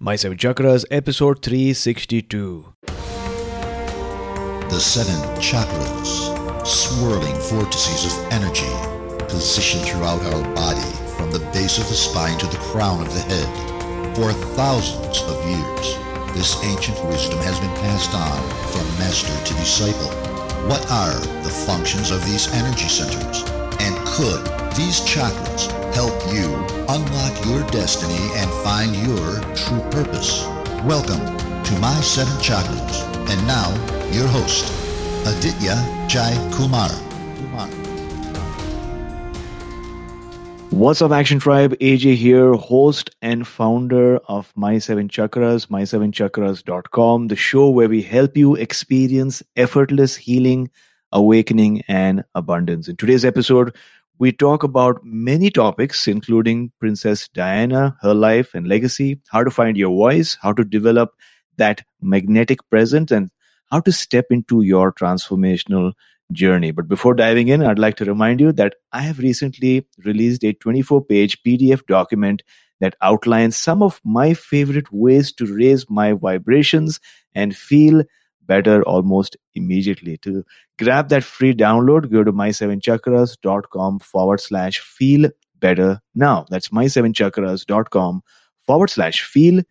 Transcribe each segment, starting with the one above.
My Seven Chakras, episode 362. The seven chakras, swirling vortices of energy, positioned throughout our body from the base of the spine to the crown of the head. For thousands of years, this ancient wisdom has been passed on from master to disciple. What are the functions of these energy centers? And could these chakras help you unlock your destiny and find your true purpose. Welcome to My Seven Chakras. And now, your host, Aditya Jai Kumar. What's up, Action Tribe? AJ here, host and founder of My Seven Chakras, my7chakras.com, the show where we help you experience effortless healing, awakening, and abundance. In today's episode, we talk about many topics, including Princess Diana, her life and legacy, how to find your voice, how to develop that magnetic presence, and how to step into your transformational journey. But before diving in, I'd like to remind you that I have recently released a 24 page PDF document that outlines some of my favorite ways to raise my vibrations and feel better almost immediately. To grab that free download, go to my7chakras.com forward slash feel better now. That's my7chakras.com forward slash feel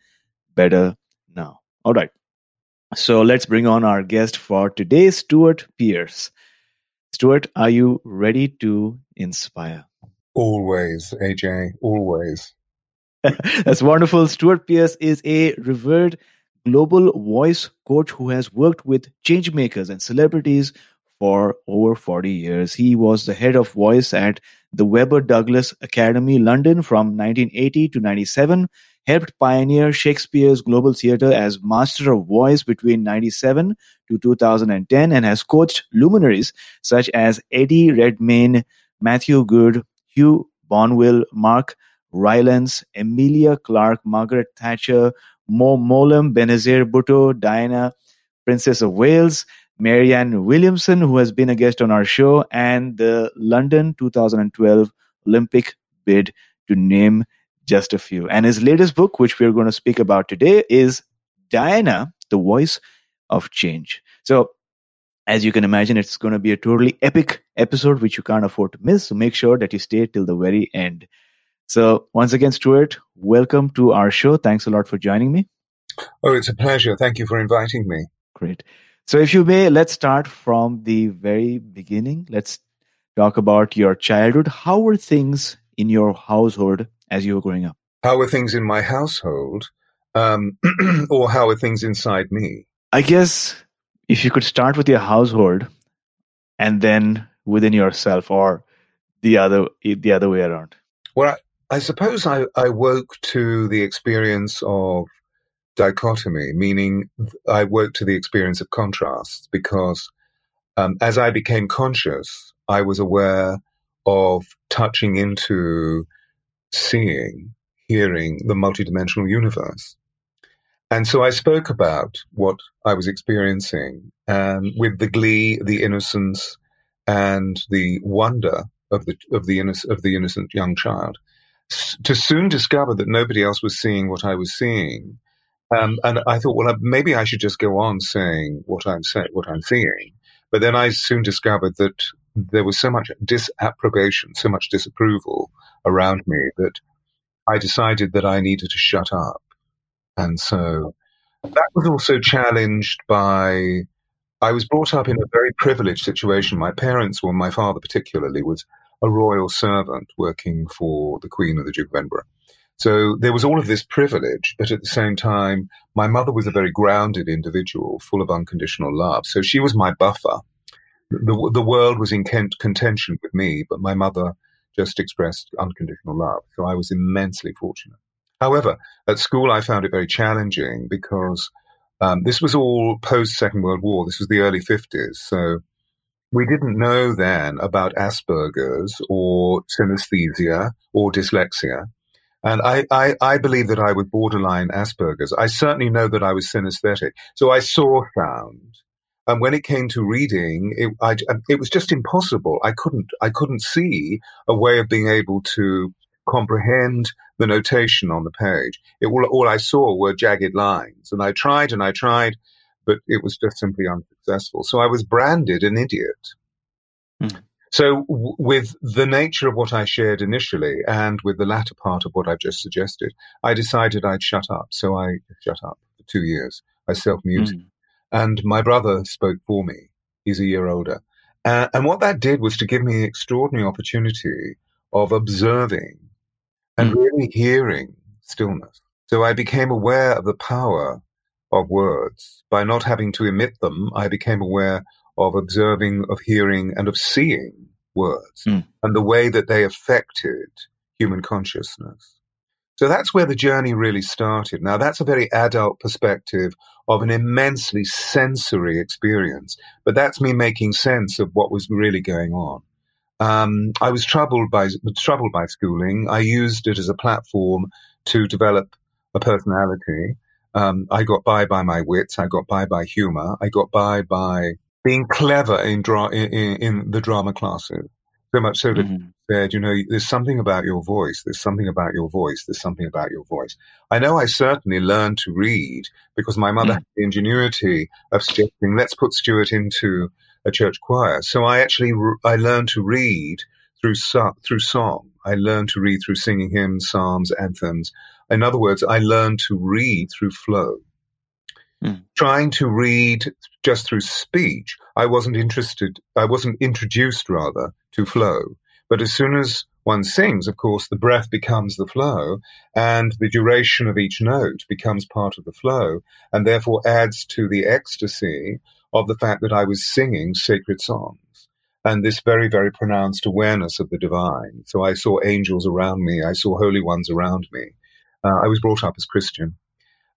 better now. All right. So let's bring on our guest for today, Stewart Pearce. Stewart, are you ready to inspire? Always, AJ, always. That's wonderful. Stewart Pearce is a revered Globe voice coach who has worked with changemakers and celebrities for over 40 years. He was the head of voice at the Webber Douglas Academy, London from 1980 to 97, helped pioneer Shakespeare's global theatre as master of voice between 97 to 2010, and has coached luminaries such as Eddie Redmayne, Matthew Goode, Hugh Bonneville, Mark Rylance, Emilia Clarke, Margaret Thatcher, Mo Mowlam, Benazir Bhutto, Diana, Princess of Wales, Marianne Williamson, who has been a guest on our show, and the London 2012 Olympic bid, to name just a few. And his latest book, which we're going to speak about today, is Diana, the Voice of Change. So, as you can imagine, it's going to be a totally epic episode, which you can't afford to miss. So, make sure that you stay till the very end. So, once again, Stewart, welcome to our show. Thanks a lot for joining me. Oh, it's a pleasure. Thank you for inviting me. Great. So, if you may, let's start from the very beginning. Let's talk about your childhood. How were things in your household as you were growing up? How were things in my household? Um, or how are things inside me? I guess if you could start with your household and then within yourself or the other the other way around. Well, I suppose I, I woke to the experience of dichotomy, meaning I woke to the experience of contrasts because um, as I became conscious, I was aware of touching into seeing, hearing the multidimensional universe. And so I spoke about what I was experiencing with the glee, the innocence, and the wonder of the of the innocent of the innocent young child to soon discover that nobody else was seeing what I was seeing. Um, and I thought, well, maybe I should just go on saying what I'm saying, what I'm seeing. But then I soon discovered that there was so much disapprobation, so much disapproval around me that I decided that I needed to shut up. And so that was also challenged by I was brought up in a very privileged situation. My parents, well, my father particularly, was a royal servant working for the Queen of the Duke of Edinburgh. So there was all of this privilege, but at the same time, my mother was a very grounded individual, full of unconditional love. So she was my buffer. The, the world was in contention with me, but my mother just expressed unconditional love. So I was immensely fortunate. However, at school, I found it very challenging because um, this was all post Second World War. This was the early 50s. So we didn't know then about Asperger's or synesthesia or dyslexia. And I, I, I, believe that I was borderline Asperger's. I certainly know that I was synesthetic. So I saw sound. And when it came to reading, it, I, um, it was just impossible. I couldn't, I couldn't see a way of being able to comprehend the notation on the page. It all, all I saw were jagged lines, and I tried and I tried, but it was just simply unsuccessful. So I was branded an idiot. Mm. So, w- with the nature of what I shared initially and with the latter part of what I've just suggested, I decided I'd shut up. So I shut up for two years. I self muted. Mm. And my brother spoke for me. He's a year older. Uh, and what that did was to give me the extraordinary opportunity of observing and mm. really hearing stillness. So I became aware of the power of words. By not having to emit them, I became aware of observing, of hearing, and of seeing words mm. and the way that they affected human consciousness. So that's where the journey really started. Now, that's a very adult perspective of an immensely sensory experience, but that's me making sense of what was really going on. Um, I was troubled by troubled by schooling. I used it as a platform to develop a personality. Um, I got by by my wits. I got by by humor. I got by by being clever in, dra- in, in the drama classes. So much so that mm-hmm. said, you know, there's something about your voice. There's something about your voice. There's something about your voice. I know I certainly learned to read because my mother mm-hmm. had the ingenuity of suggesting, let's put Stewart into a church choir. So I actually, I learned to read through, through song. I learned to read through singing hymns, psalms, anthems. In other words, I learned to read through flow. Mm. Trying to read just through speech, I wasn't interested, I wasn't introduced rather to flow. But as soon as one sings, of course, the breath becomes the flow and the duration of each note becomes part of the flow and therefore adds to the ecstasy of the fact that I was singing sacred songs and this very, very pronounced awareness of the divine. So I saw angels around me. I saw holy ones around me. Uh, I was brought up as Christian.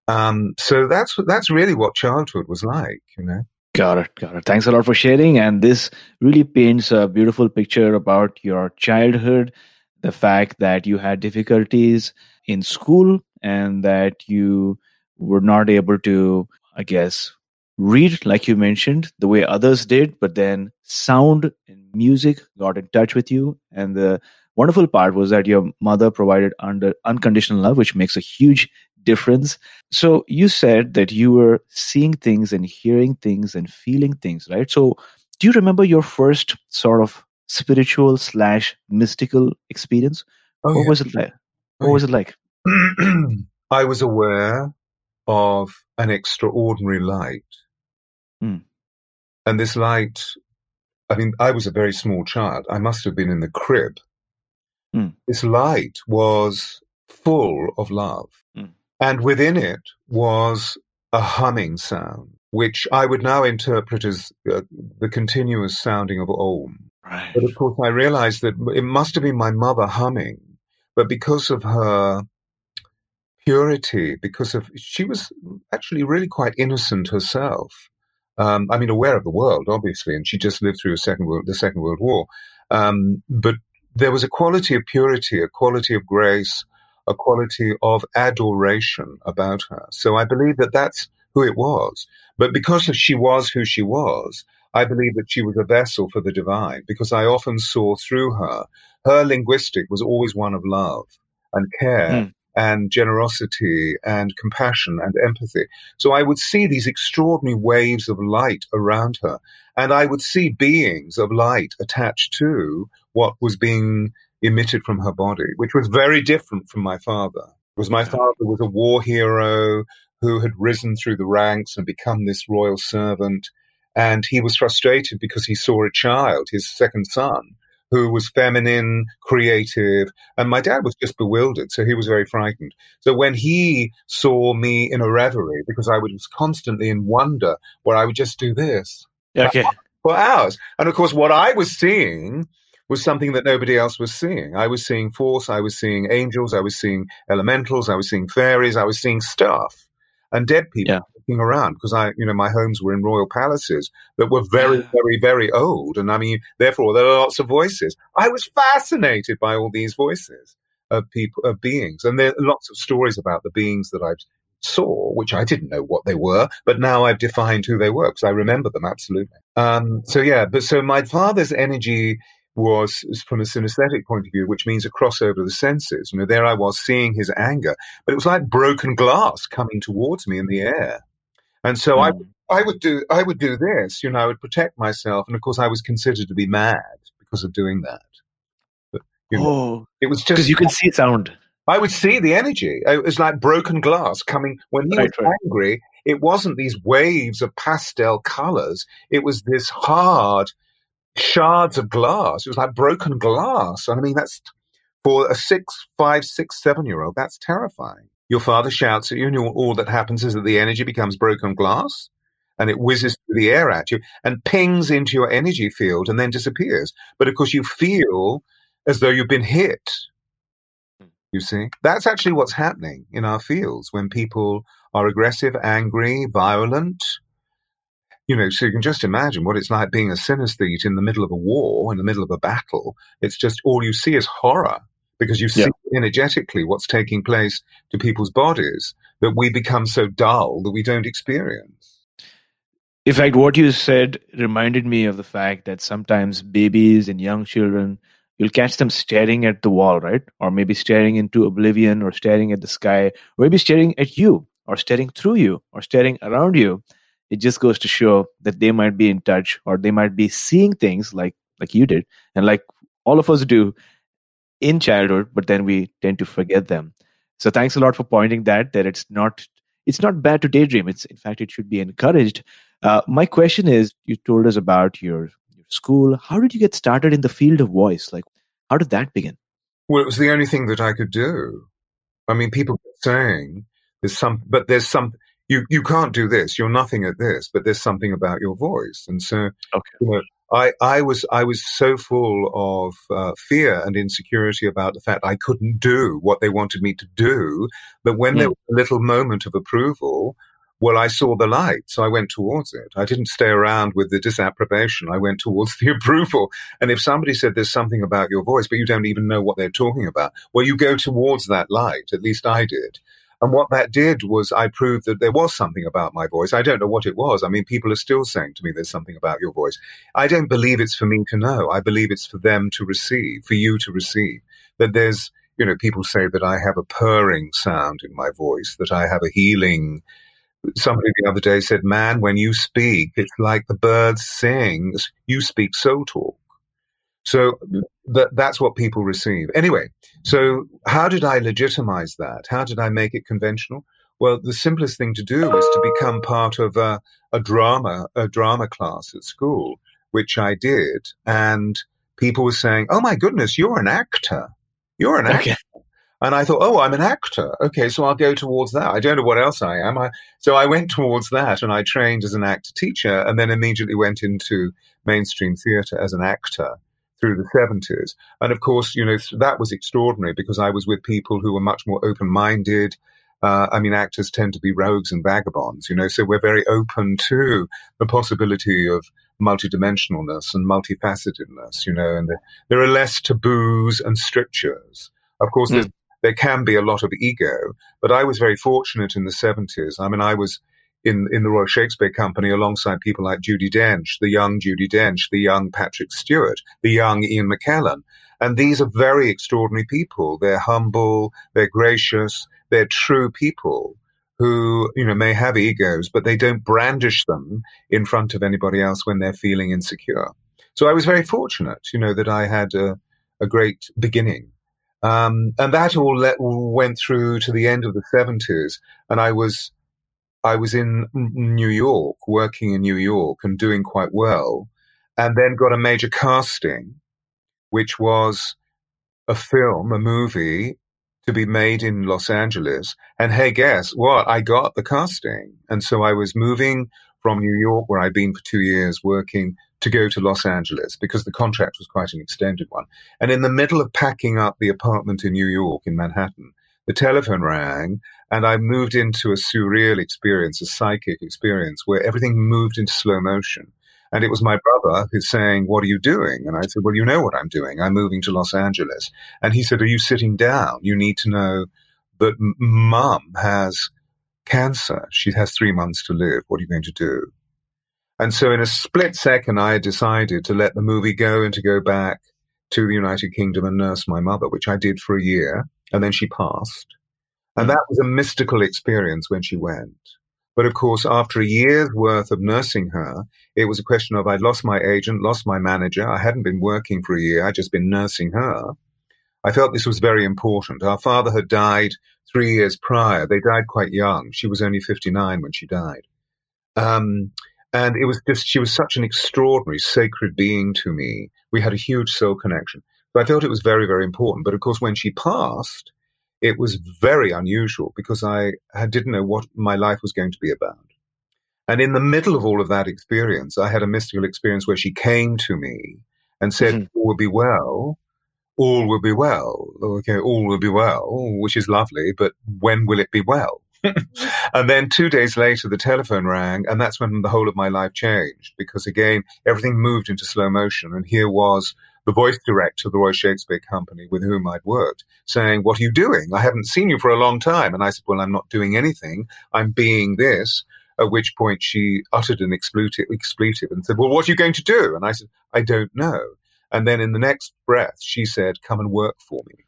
Um, so that's that's really what childhood was like, you know. Got it, got it. Thanks a lot for sharing. And this really paints a beautiful picture about your childhood, the fact that you had difficulties in school and that you were not able to, I guess, read like you mentioned the way others did, but then sound and music got in touch with you. And the wonderful part was that your mother provided under unconditional love, which makes a huge difference. So you said that you were seeing things and hearing things and feeling things, right? So do you remember your first sort of spiritual slash mystical experience? Oh, what yeah. was it like? What oh, was it like? I was aware of an extraordinary light. Mm. And this light, I mean, I was a very small child. I must have been in the crib. Mm. This light was full of love. Mm. And within it was a humming sound, which I would now interpret as uh, the continuous sounding of Om. Right. But of course, I realized that it must have been my mother humming, but because of her purity, because of she was actually really quite innocent herself. Um, I mean, aware of the world, obviously, and she just lived through a second world, the Second World War. Um, but there was a quality of purity, a quality of grace, a quality of adoration about her. So I believe that that's who it was. But because she was who she was, I believe that she was a vessel for the divine because I often saw through her, her linguistic was always one of love and care. Mm. And generosity and compassion and empathy. So I would see these extraordinary waves of light around her. And I would see beings of light attached to what was being emitted from her body, which was very different from my father. Because my father was a war hero who had risen through the ranks and become this royal servant. And he was frustrated because he saw a child, his second son, who was feminine, creative, and my dad was just bewildered. So he was very frightened. So when he saw me in a reverie, because I was constantly in wonder, where I would just do this okay. for hours. And of course, what I was seeing was something that nobody else was seeing. I was seeing force, I was seeing angels, I was seeing elementals, I was seeing fairies, I was seeing stuff and dead people yeah. looking around because I, you know, my homes were in royal palaces that were very, very, very old. And I mean, therefore, there are lots of voices. I was fascinated by all these voices of people, of beings. And there are lots of stories about the beings that I saw, which I didn't know what they were, but now I've defined who they were because I remember them absolutely. Um, so yeah, but so my father's energy was from a synesthetic point of view, which means a crossover of the senses. You know, there I was seeing his anger, but it was like broken glass coming towards me in the air. And so mm. I, I would do, I would do this, you know, I would protect myself. And of course I was considered to be mad because of doing that. But, you know, oh, it was just because you can see sound. I would see the energy. It was like broken glass coming when he right, was right. angry. It wasn't these waves of pastel colors. It was this hard shards of glass. It was like broken glass. And I mean, that's for a six, five, six, seven year old. That's terrifying. Your father shouts at you, and all that happens is that the energy becomes broken glass and it whizzes through the air at you and pings into your energy field and then disappears. But of course, you feel as though you've been hit. Hmm. You see, that's actually what's happening in our fields when people are aggressive, angry, violent. You know, so you can just imagine what it's like being a synesthete in the middle of a war, in the middle of a battle. It's just all you see is horror because you see yeah. energetically what's taking place to people's bodies that we become so dull that we don't experience. In fact, what you said reminded me of the fact that sometimes babies and young children, you'll catch them staring at the wall, right? Or maybe staring into oblivion or staring at the sky, or maybe staring at you or staring through you or staring around you. It just goes to show that they might be in touch or they might be seeing things like like you did and like all of us do in childhood, but then we tend to forget them. So thanks a lot for pointing that that it's not it's not bad to daydream. It's in fact it should be encouraged. Uh, my question is, you told us about your your school. How did you get started in the field of voice? Like, how did that begin? Well, it was the only thing that I could do. I mean, people were saying there's some, but there's some. You you can't do this. You're nothing at this. But there's something about your voice, and so okay. you know, I, I was I was so full of uh, fear and insecurity about the fact I couldn't do what they wanted me to do that when mm. there was a little moment of approval, well, I saw the light, so I went towards it. I didn't stay around with the disapprobation. I went towards the approval. And if somebody said there's something about your voice, but you don't even know what they're talking about, well, you go towards that light. At least I did. And what that did was I proved that there was something about my voice. I don't know what it was. I mean, people are still saying to me, there's something about your voice. I don't believe it's for me to know. I believe it's for them to receive, for you to receive. That there's, you know, people say that I have a purring sound in my voice, that I have a healing. Somebody the other day said, man, when you speak, it's like the birds sing. You speak soul talk. So that, that's what people receive. Anyway, so how did I legitimize that? How did I make it conventional? Well, the simplest thing to do was to become part of a, a drama, a drama class at school, which I did. And people were saying, Oh my goodness, you're an actor. You're an actor. Okay. And I thought, oh, I'm an actor. Okay, so I'll go towards that. I don't know what else I am. I, so I went towards that and I trained as an actor teacher and then immediately went into mainstream theatre as an actor through the 70s. And of course, you know, that was extraordinary because I was with people who were much more open minded. Uh, I mean, actors tend to be rogues and vagabonds, you know, so we're very open to the possibility of multidimensionalness and multifacetedness, you know, and there are less taboos and strictures. Of course, mm. there can be a lot of ego, but I was very fortunate in the 70s. I mean, I was in, in the Royal Shakespeare Company alongside people like Judi Dench, the young Judi Dench, the young Patrick Stewart, the young Ian McKellen. And these are very extraordinary people. They're humble, they're gracious, they're true people who, you know, may have egos, but they don't brandish them in front of anybody else when they're feeling insecure. So I was very fortunate, you know, that I had a, a great beginning. Um, and that all let, went through to the end of the 70s. And I was I was in New York, working in New York and doing quite well, and then got a major casting, which was a film, a movie to be made in Los Angeles. And hey, guess what? I got the casting. And so I was moving from New York, where I'd been for two years working, to go to Los Angeles because the contract was quite an extended one. And in the middle of packing up the apartment in New York, in Manhattan, the telephone rang and I moved into a surreal experience, a psychic experience where everything moved into slow motion. And it was my brother who's saying, What are you doing? And I said, Well, you know what I'm doing. I'm moving to Los Angeles. And he said, Are you sitting down? You need to know that mum has cancer. She has three months to live. What are you going to do? And so in a split second, I decided to let the movie go and to go back to the United Kingdom and nurse my mother, which I did for a year, and then she passed. And that was a mystical experience when she went. But of course, after a year's worth of nursing her, it was a question of I'd lost my agent, lost my manager. I hadn't been working for a year. I'd just been nursing her. I felt this was very important. Our father had died three years prior. They died quite young. She was only 59 when she died. Um, and it was just, she was such an extraordinary, sacred being to me. We had a huge soul connection. So I felt it was very, very important. But of course, when she passed, it was very unusual because I didn't know what my life was going to be about. And in the middle of all of that experience, I had a mystical experience where she came to me and said, mm-hmm. All will be well. All will be well. Okay, all will be well, which is lovely, but when will it be well? and then two days later, the telephone rang, and that's when the whole of my life changed because again, everything moved into slow motion. And here was the voice director of the Royal Shakespeare Company with whom I'd worked saying, What are you doing? I haven't seen you for a long time. And I said, Well, I'm not doing anything. I'm being this. At which point she uttered an expletive, expletive and said, Well, what are you going to do? And I said, I don't know. And then in the next breath, she said, Come and work for me.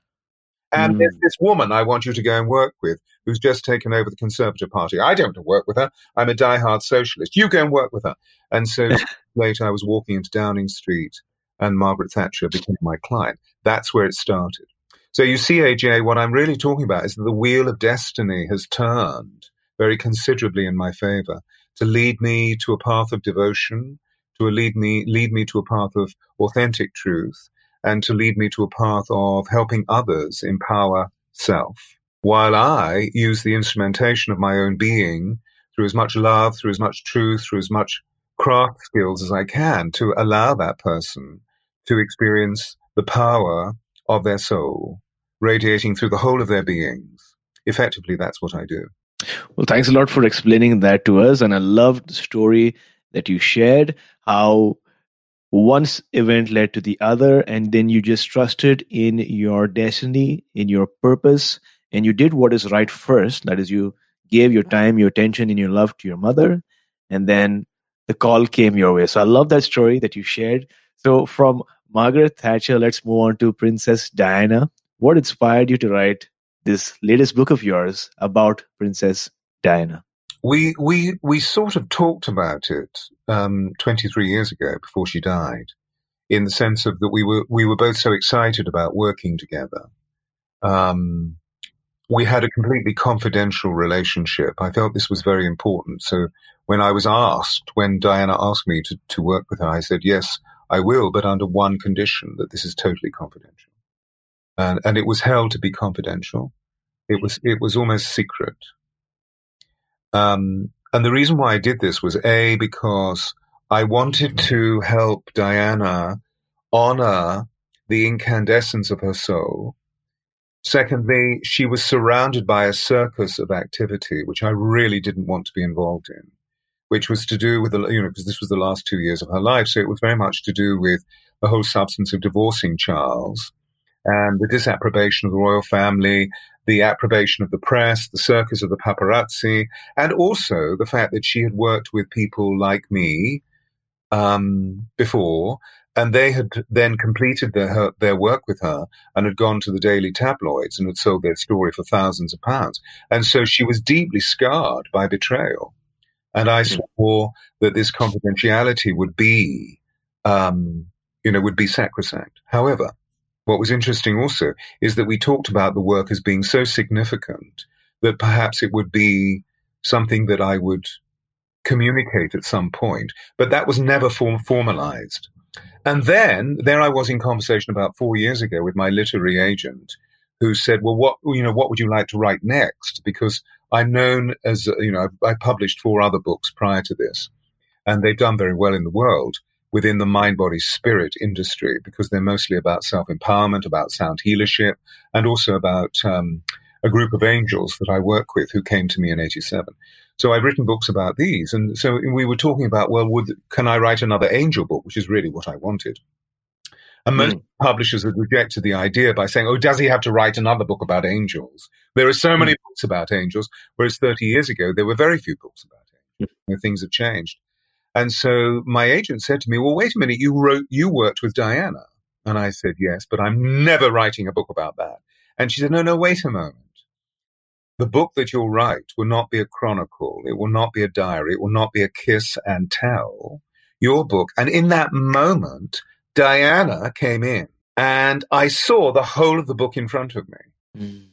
And mm. there's this woman I want you to go and work with who's just taken over the Conservative Party. I don't want to work with her. I'm a die-hard socialist. You go and work with her. And so later I was walking into Downing Street and Margaret Thatcher became my client. That's where it started. So you see, AJ, what I'm really talking about is that the wheel of destiny has turned very considerably in my favor to lead me to a path of devotion, to lead me, lead me to a path of authentic truth, and to lead me to a path of helping others empower self. While I use the instrumentation of my own being through as much love, through as much truth, through as much craft skills as I can to allow that person to experience the power of their soul radiating through the whole of their beings. Effectively, that's what I do. Well, thanks a lot for explaining that to us. And I loved the story that you shared, how one event led to the other, and then you just trusted in your destiny, in your purpose, and you did what is right first. That is, you gave your time, your attention, and your love to your mother, and then the call came your way. So I love that story that you shared. So from Margaret Thatcher, let's move on to Princess Diana. What inspired you to write this latest book of yours about Princess Diana? We we we sort of talked about it um, 23 years ago before she died, in the sense of that we were we were both so excited about working together. Um, we had a completely confidential relationship. I felt this was very important. So when I was asked, when Diana asked me to, to work with her, I said, yes, I will, but under one condition that this is totally confidential. And, and it was held to be confidential. It was, it was almost secret. Um, and the reason why I did this was A, because I wanted to help Diana honor the incandescence of her soul. Secondly, she was surrounded by a circus of activity, which I really didn't want to be involved in which was to do with the, you know, because this was the last two years of her life. So it was very much to do with the whole substance of divorcing Charles and the disapprobation of the royal family, the approbation of the press, the circus of the paparazzi, and also the fact that she had worked with people like me um, before, and they had then completed their her, their work with her and had gone to the daily tabloids and had sold their story for thousands of pounds. And so she was deeply scarred by betrayal. And I hmm. swore that this confidentiality would be, um, you know, would be sacrosanct. However, what was interesting also is that we talked about the work as being so significant that perhaps it would be something that I would communicate at some point, but that was never form- formalized. And then there I was in conversation about four years ago with my literary agent, who said, "Well, what you know, what would you like to write next?" Because I'm known as, you know, I published four other books prior to this, and they've done very well in the world within the mind body spirit industry because they're mostly about self empowerment, about sound healership, and also about um, a group of angels that I work with who came to me in 87. So I've written books about these. And so we were talking about, well, would, can I write another angel book, which is really what I wanted. And most mm. publishers have rejected the idea by saying, oh, does he have to write another book about angels? There are so many mm. books about angels, whereas 30 years ago, there were very few books about angels. Mm. Things have changed. And so my agent said to me, well, wait a minute, you wrote, you worked with Diana. And I said, Yes, but I'm never writing a book about that. And she said, No, no, wait a moment. The book that you'll write will not be a chronicle. It will not be a diary. It will not be a kiss and tell. Your book. And in that moment, Diana came in and I saw the whole of the book in front of me. Mm.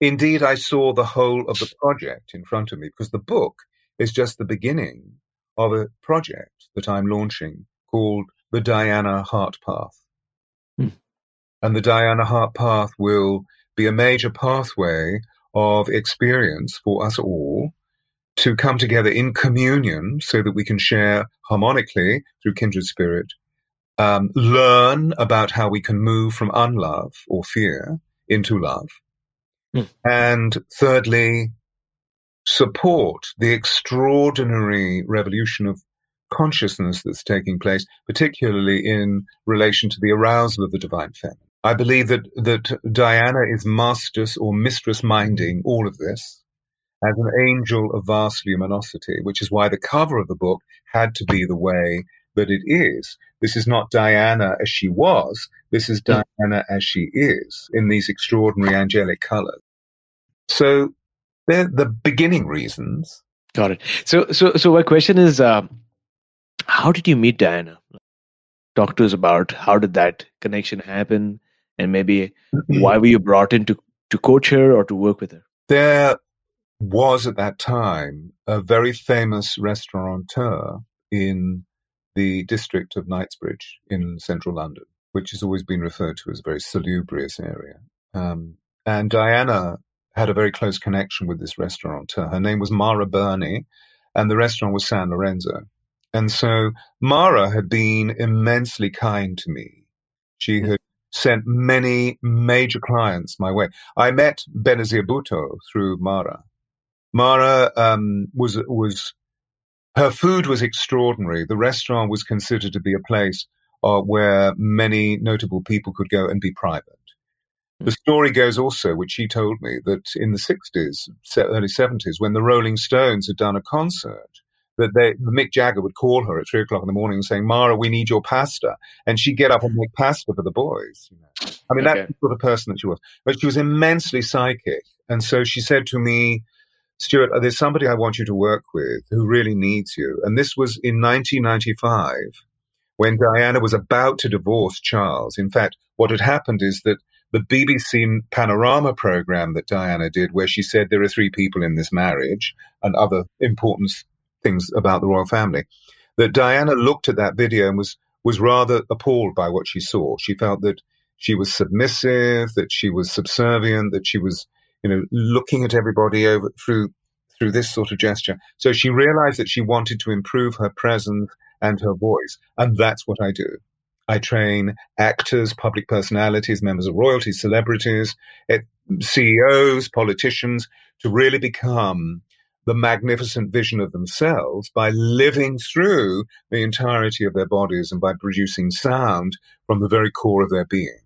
Indeed, I saw the whole of the project in front of me because the book is just the beginning of a project that I'm launching called the Diana Heart Path. Mm. And the Diana Heart Path will be a major pathway of experience for us all to come together in communion so that we can share harmonically through kindred spirit, um, learn about how we can move from unlove or fear into love. Mm. And thirdly, support the extraordinary revolution of consciousness that's taking place, particularly in relation to the arousal of the divine feminine. I believe that, that Diana is master's or mistress minding all of this as an angel of vast luminosity, which is why the cover of the book had to be the way that it is. This is not Diana as she was. This is. Diana as she is in these extraordinary angelic colors. So they're the beginning reasons. Got it. So, so, so my question is, uh, how did you meet Diana? Talk to us about how did that connection happen? and maybe why were you brought in to, to coach her or to work with her? There was at that time a very famous restaurateur in the district of Knightsbridge in central London, which has always been referred to as a very salubrious area. Um, and Diana had a very close connection with this restaurateur. Her name was Mara Berni, and the restaurant was San Lorenzo. And so Mara had been immensely kind to me. She had sent many major clients my way. I met Benazir Bhutto through Mara. Mara um, was was her food was extraordinary. The restaurant was considered to be a place uh, where many notable people could go and be private. Hmm. The story goes also, which she told me, that in the 60s, early 70s, when the Rolling Stones had done a concert, that they, Mick Jagger would call her at three o'clock in the morning saying, Mara, we need your pasta. And she'd get up and make pasta for the boys. You know? I mean, okay. that's the sort of person that she was. But she was immensely psychic. And so she said to me, Stewart, uh, there's somebody I want you to work with who really needs you. And this was in 1995 when Diana was about to divorce Charles. In fact, what had happened is that the BBC Panorama program that Diana did, where she said there are three people in this marriage and other important things about the royal family, that Diana looked at that video and was was rather appalled by what she saw. She felt that she was submissive, that she was subservient, that she was, you know, looking at everybody over through through this sort of gesture. So she realized that she wanted to improve her presence and her voice, and that's what I do. I train actors, public personalities, members of royalty, celebrities, eh, CEOs, politicians to really become the magnificent vision of themselves by living through the entirety of their bodies and by producing sound from the very core of their being.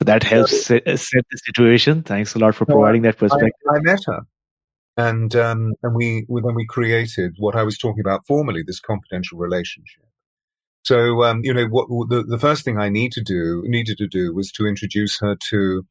That helps set, set the situation. Thanks a lot for providing that perspective. I, I met her, and um, and we, we then we created what I was talking about formally, this confidential relationship. So um, you know what the, the first thing I need to do needed to do was to introduce her to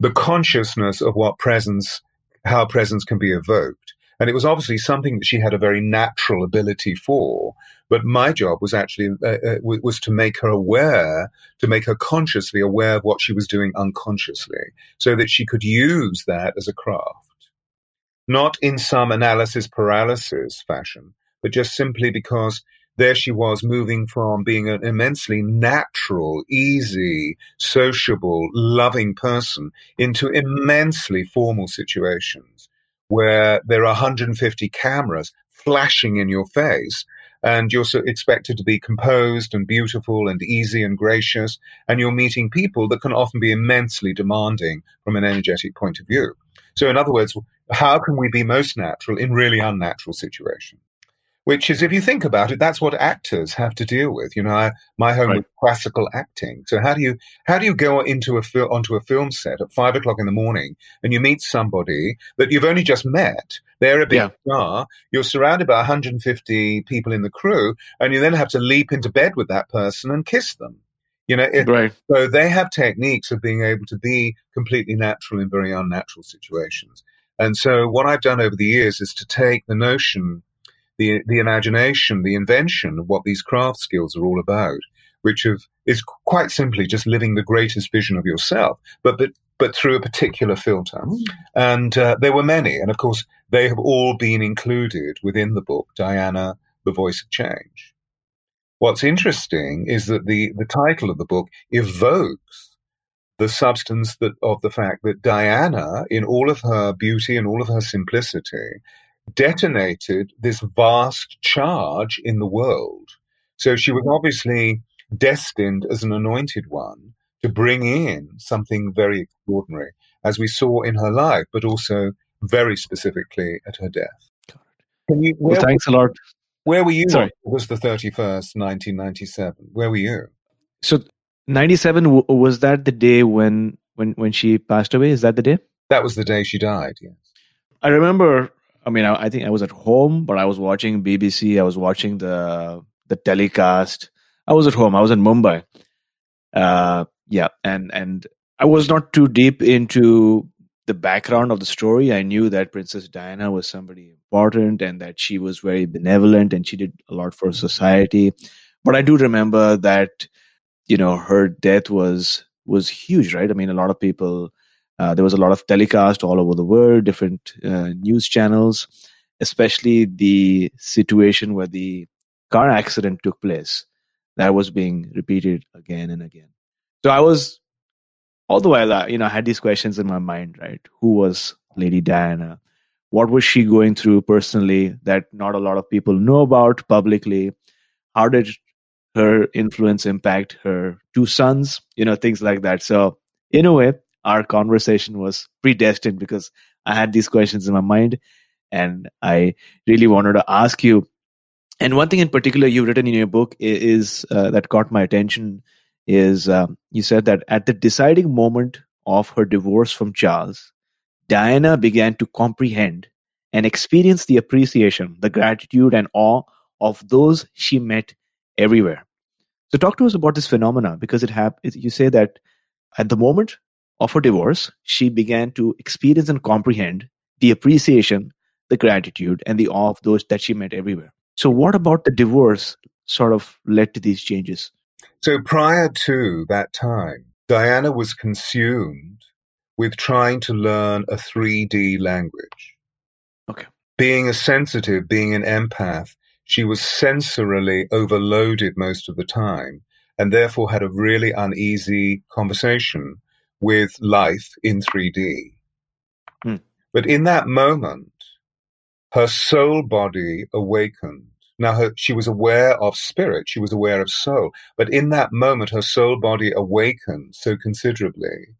the consciousness of what presence how presence can be evoked. And it was obviously something that she had a very natural ability for. But my job was actually uh, uh, was to make her aware, to make her consciously aware of what she was doing unconsciously, so that she could use that as a craft, not in some analysis paralysis fashion, but just simply because there she was moving from being an immensely natural, easy, sociable, loving person into immensely formal situations where there are 150 cameras flashing in your face and you're so expected to be composed and beautiful and easy and gracious and you're meeting people that can often be immensely demanding from an energetic point of view. So in other words, how can we be most natural in really unnatural situations? Which is, if you think about it, that's what actors have to deal with. You know, I, my home right. was classical acting. So how do you how do you go into a fil- onto a film set at five o'clock in the morning and you meet somebody that you've only just met? They're a big yeah. star. You're surrounded by 150 people in the crew, and you then have to leap into bed with that person and kiss them. You know, it, Right. so they have techniques of being able to be completely natural in very unnatural situations. And so what I've done over the years is to take the notion, the the imagination, the invention of what these craft skills are all about, which have, is quite simply just living the greatest vision of yourself, but but but through a particular filter. And uh, there were many, and of course they have all been included within the book, Diana, the Voice of Change. What's interesting is that the, the title of the book evokes the substance that, of the fact that Diana, in all of her beauty and all of her simplicity, detonated this vast charge in the world. So she was mm-hmm. obviously destined as an anointed one to bring in something very extraordinary, as we saw in her life, but also very specifically at her death. Can you, Well, thanks a lot. where were you Sorry. August the 31st, 1997? Where were you? So, ninety-seven was that the day when when when she passed away? Is that the day? That was the day she died, yes. I remember. I mean, I, I think I was at home, but I was watching BBC. I was watching the the telecast. I was at home. I was in Mumbai. Uh, yeah, and and I was not too deep into the background of the story. I knew that Princess Diana was somebody important and that she was very benevolent and she did a lot for society. But I do remember that you know her death was was huge, right? I mean, a lot of people uh, there was a lot of telecast all over the world, different uh, news channels, especially the situation where the car accident took place. That was being repeated again and again. So I was, all the while, uh, you know, I had these questions in my mind, right? Who was Lady Diana? What was she going through personally that not a lot of people know about publicly? How did her influence impact her two sons? You know, things like that. So, in a way, our conversation was predestined because I had these questions in my mind and I really wanted to ask you. And one thing in particular you've written in your book is uh, that caught my attention is um, you said that at the deciding moment of her divorce from Charles, Diana began to comprehend and experience the appreciation, the gratitude, and awe of those she met everywhere. So, talk to us about this phenomena because it happened. You say that at the moment of her divorce, she began to experience and comprehend the appreciation, the gratitude, and the awe of those that she met everywhere. So, what about the divorce sort of led to these changes? So prior to that time, Diana was consumed with trying to learn a 3D language. Okay. Being a sensitive, being an empath, she was sensorily overloaded most of the time and therefore had a really uneasy conversation with life in 3D. Hmm. But in that moment, her soul body awakened. Now, her, she was aware of spirit, she was aware of soul, but in that moment, her soul body awakened so considerably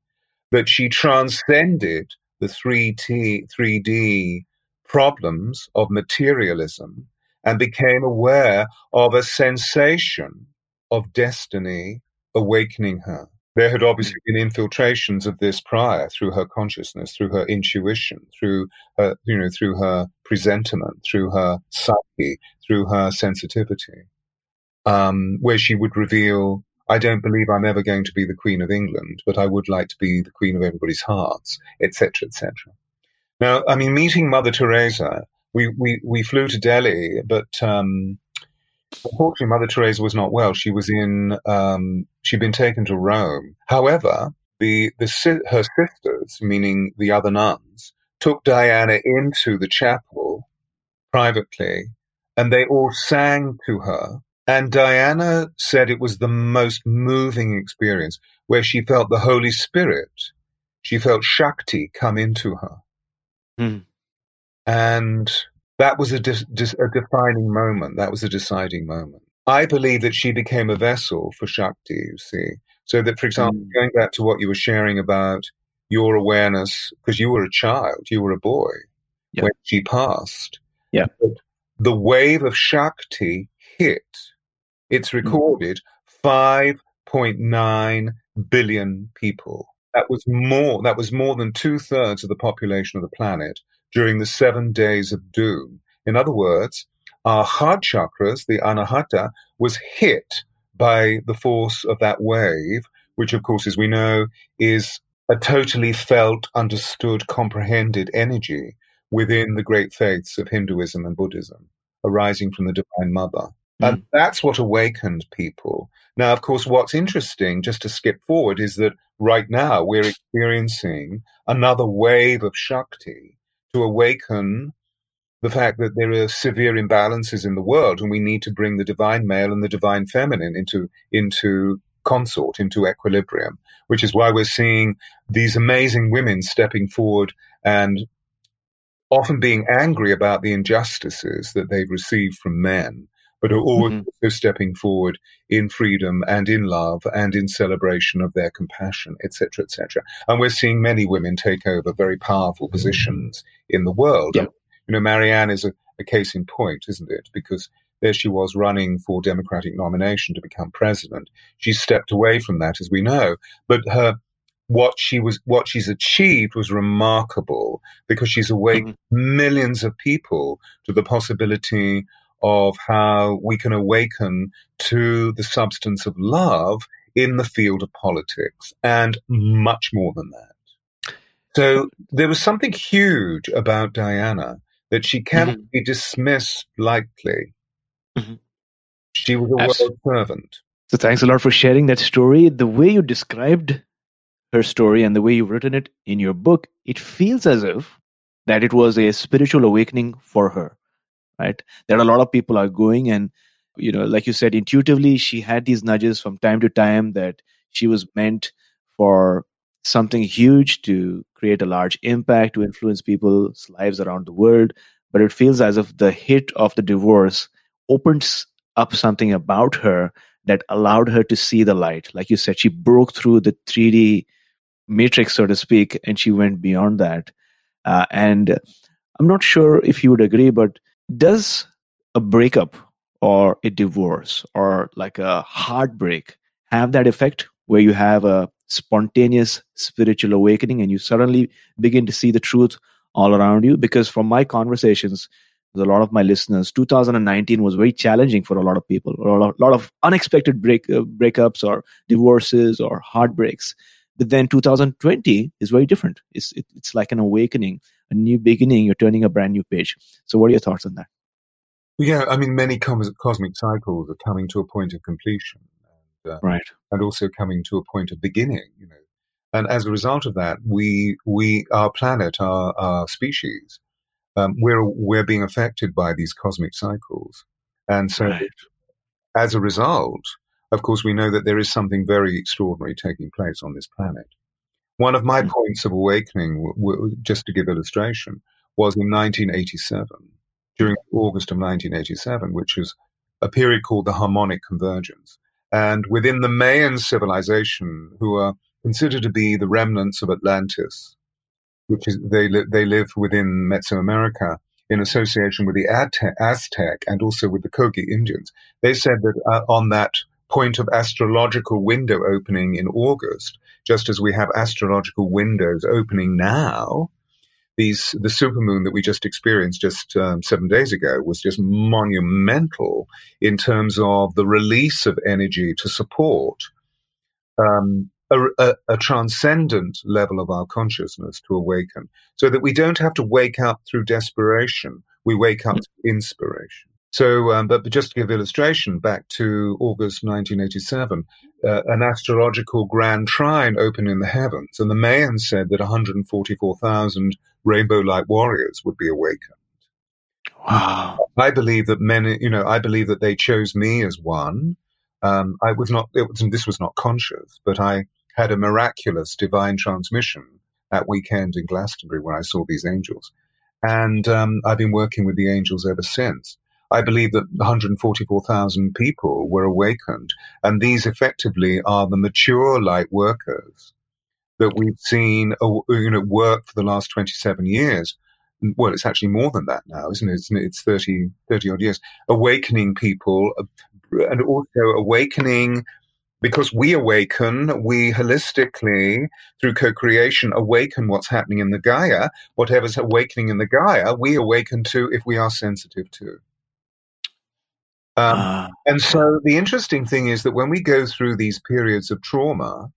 that she transcended the 3T, 3D problems of materialism and became aware of a sensation of destiny awakening her. There had obviously been infiltrations of this prior through her consciousness, through her intuition, through her, you know, through her presentiment, through her psyche, through her sensitivity, um, where she would reveal, I don't believe I'm ever going to be the Queen of England, but I would like to be the Queen of everybody's hearts, etc., etc. Now, I mean, meeting Mother Teresa, we, we, we flew to Delhi, but um, unfortunately, Mother Teresa was not well. She was in, um, she'd been taken to Rome. However, the, the her sisters, meaning the other nuns, took Diana into the chapel privately, and they all sang to her. And Diana said it was the most moving experience where she felt the Holy Spirit, she felt Shakti come into her. Hmm. And that was a, dis- dis- a defining moment. That was a deciding moment. I believe that she became a vessel for Shakti, you see. So that, for example, Mm. going back to what you were sharing about your awareness, because you were a child, you were a boy Yeah. when she passed. Yeah. But the wave of Shakti hit. It's recorded 5.9 billion people. That was more, that was more than two thirds of the population of the planet during the seven days of doom. In other words, our heart chakras, the anahata, was hit by the force of that wave, which, of course, as we know, is a totally felt, understood, comprehended energy within the great faiths of Hinduism and Buddhism, arising from the Divine Mother. Mm. And that's what awakened people. Now, of course, what's interesting, just to skip forward, is that right now we're experiencing another wave of Shakti to awaken the fact that there are severe imbalances in the world and we need to bring the divine male and the divine feminine into, into consort, into equilibrium, which is why we're seeing these amazing women stepping forward and often being angry about the injustices that they've received from men but are also mm-hmm. stepping forward in freedom and in love and in celebration of their compassion, etc., etc. And we're seeing many women take over very powerful positions in the world. Yeah. You know, Marianne is a, a case in point, isn't it? Because there she was running for Democratic nomination to become president. She stepped away from that, as we know, but her what she was what she's achieved was remarkable because she's awakened mm-hmm. millions of people to the possibility of how we can awaken to the substance of love in the field of politics and much more than that. So there was something huge about Diana that she cannot mm-hmm. be dismissed lightly. Mm-hmm. She was a Absolutely. world servant. So thanks a lot for sharing that story. The way you described her story and the way you've written it in your book, it feels as if that it was a spiritual awakening for her right? There are a lot of people are going and you know like you said intuitively she had these nudges from time to time that she was meant for something huge to create a large impact to influence people's lives around the world. But it feels as if the hit of the divorce opens up something about her that allowed her to see the light. Like you said she broke through the 3d matrix so to speak and she went beyond that. Uh, and i'm not sure if you would agree but does a breakup or a divorce or like a heartbreak have that effect where you have a spontaneous spiritual awakening and you suddenly begin to see the truth all around you? Because from my conversations with a lot of my listeners 2019 was very challenging for a lot of people a lot, of unexpected break, uh, breakups or divorces or heartbreaks. But then 2020 is very different. It's, it, it's like an awakening a new beginning, you're turning a brand new page. So, what are your thoughts on that? Yeah, I mean, many cosmic cycles are coming to a point of completion, and, uh, right, and also coming to a point of beginning. You know, and as a result of that, we we our planet, our our species, um, we're we're being affected by these cosmic cycles, and so right. as a result, of course, we know that there is something very extraordinary taking place on this planet. One of my mm. points of awakening, w- w- just to give illustration, was in 1987, during August of 1987, which was a period called the Harmonic Convergence. And within the Mayan civilization, who are considered to be the remnants of Atlantis, which is they li- they live within Mesoamerica in association with the Aztec and also with the Kogi Indians. They said that uh, on that point of astrological window opening in August, just as we have astrological windows opening now. These, the supermoon that we just experienced just um, seven days ago was just monumental in terms of the release of energy to support um, a, a, a, transcendent level of our consciousness to awaken, so that we don't have to wake up through desperation. We wake up through inspiration. So, um, but, but, just to give illustration, back to August 1987, uh, an astrological grand trine opened in the heavens, and the Mayans said that 144,000 rainbow light warriors would be awakened. Wow! I believe that many, you know, I believe that they chose me as one. Um, I was not. Was, this was not conscious, but I had a miraculous divine transmission that weekend in Glastonbury where I saw these angels, and um, I've been working with the angels ever since. I believe that 144,000 people were awakened, and these effectively are the mature light workers that we've seen uh, you know, work for the last 27 years. Well, it's actually more than that now, isn't it? It's 30, 30 odd years. Awakening people uh, and also awakening because we awaken, we holistically, through co creation, awaken what's happening in the Gaia. Whatever's awakening in the Gaia, we awaken to if we are sensitive to. Um, uh, and so the interesting thing is that when we go through these periods of trauma,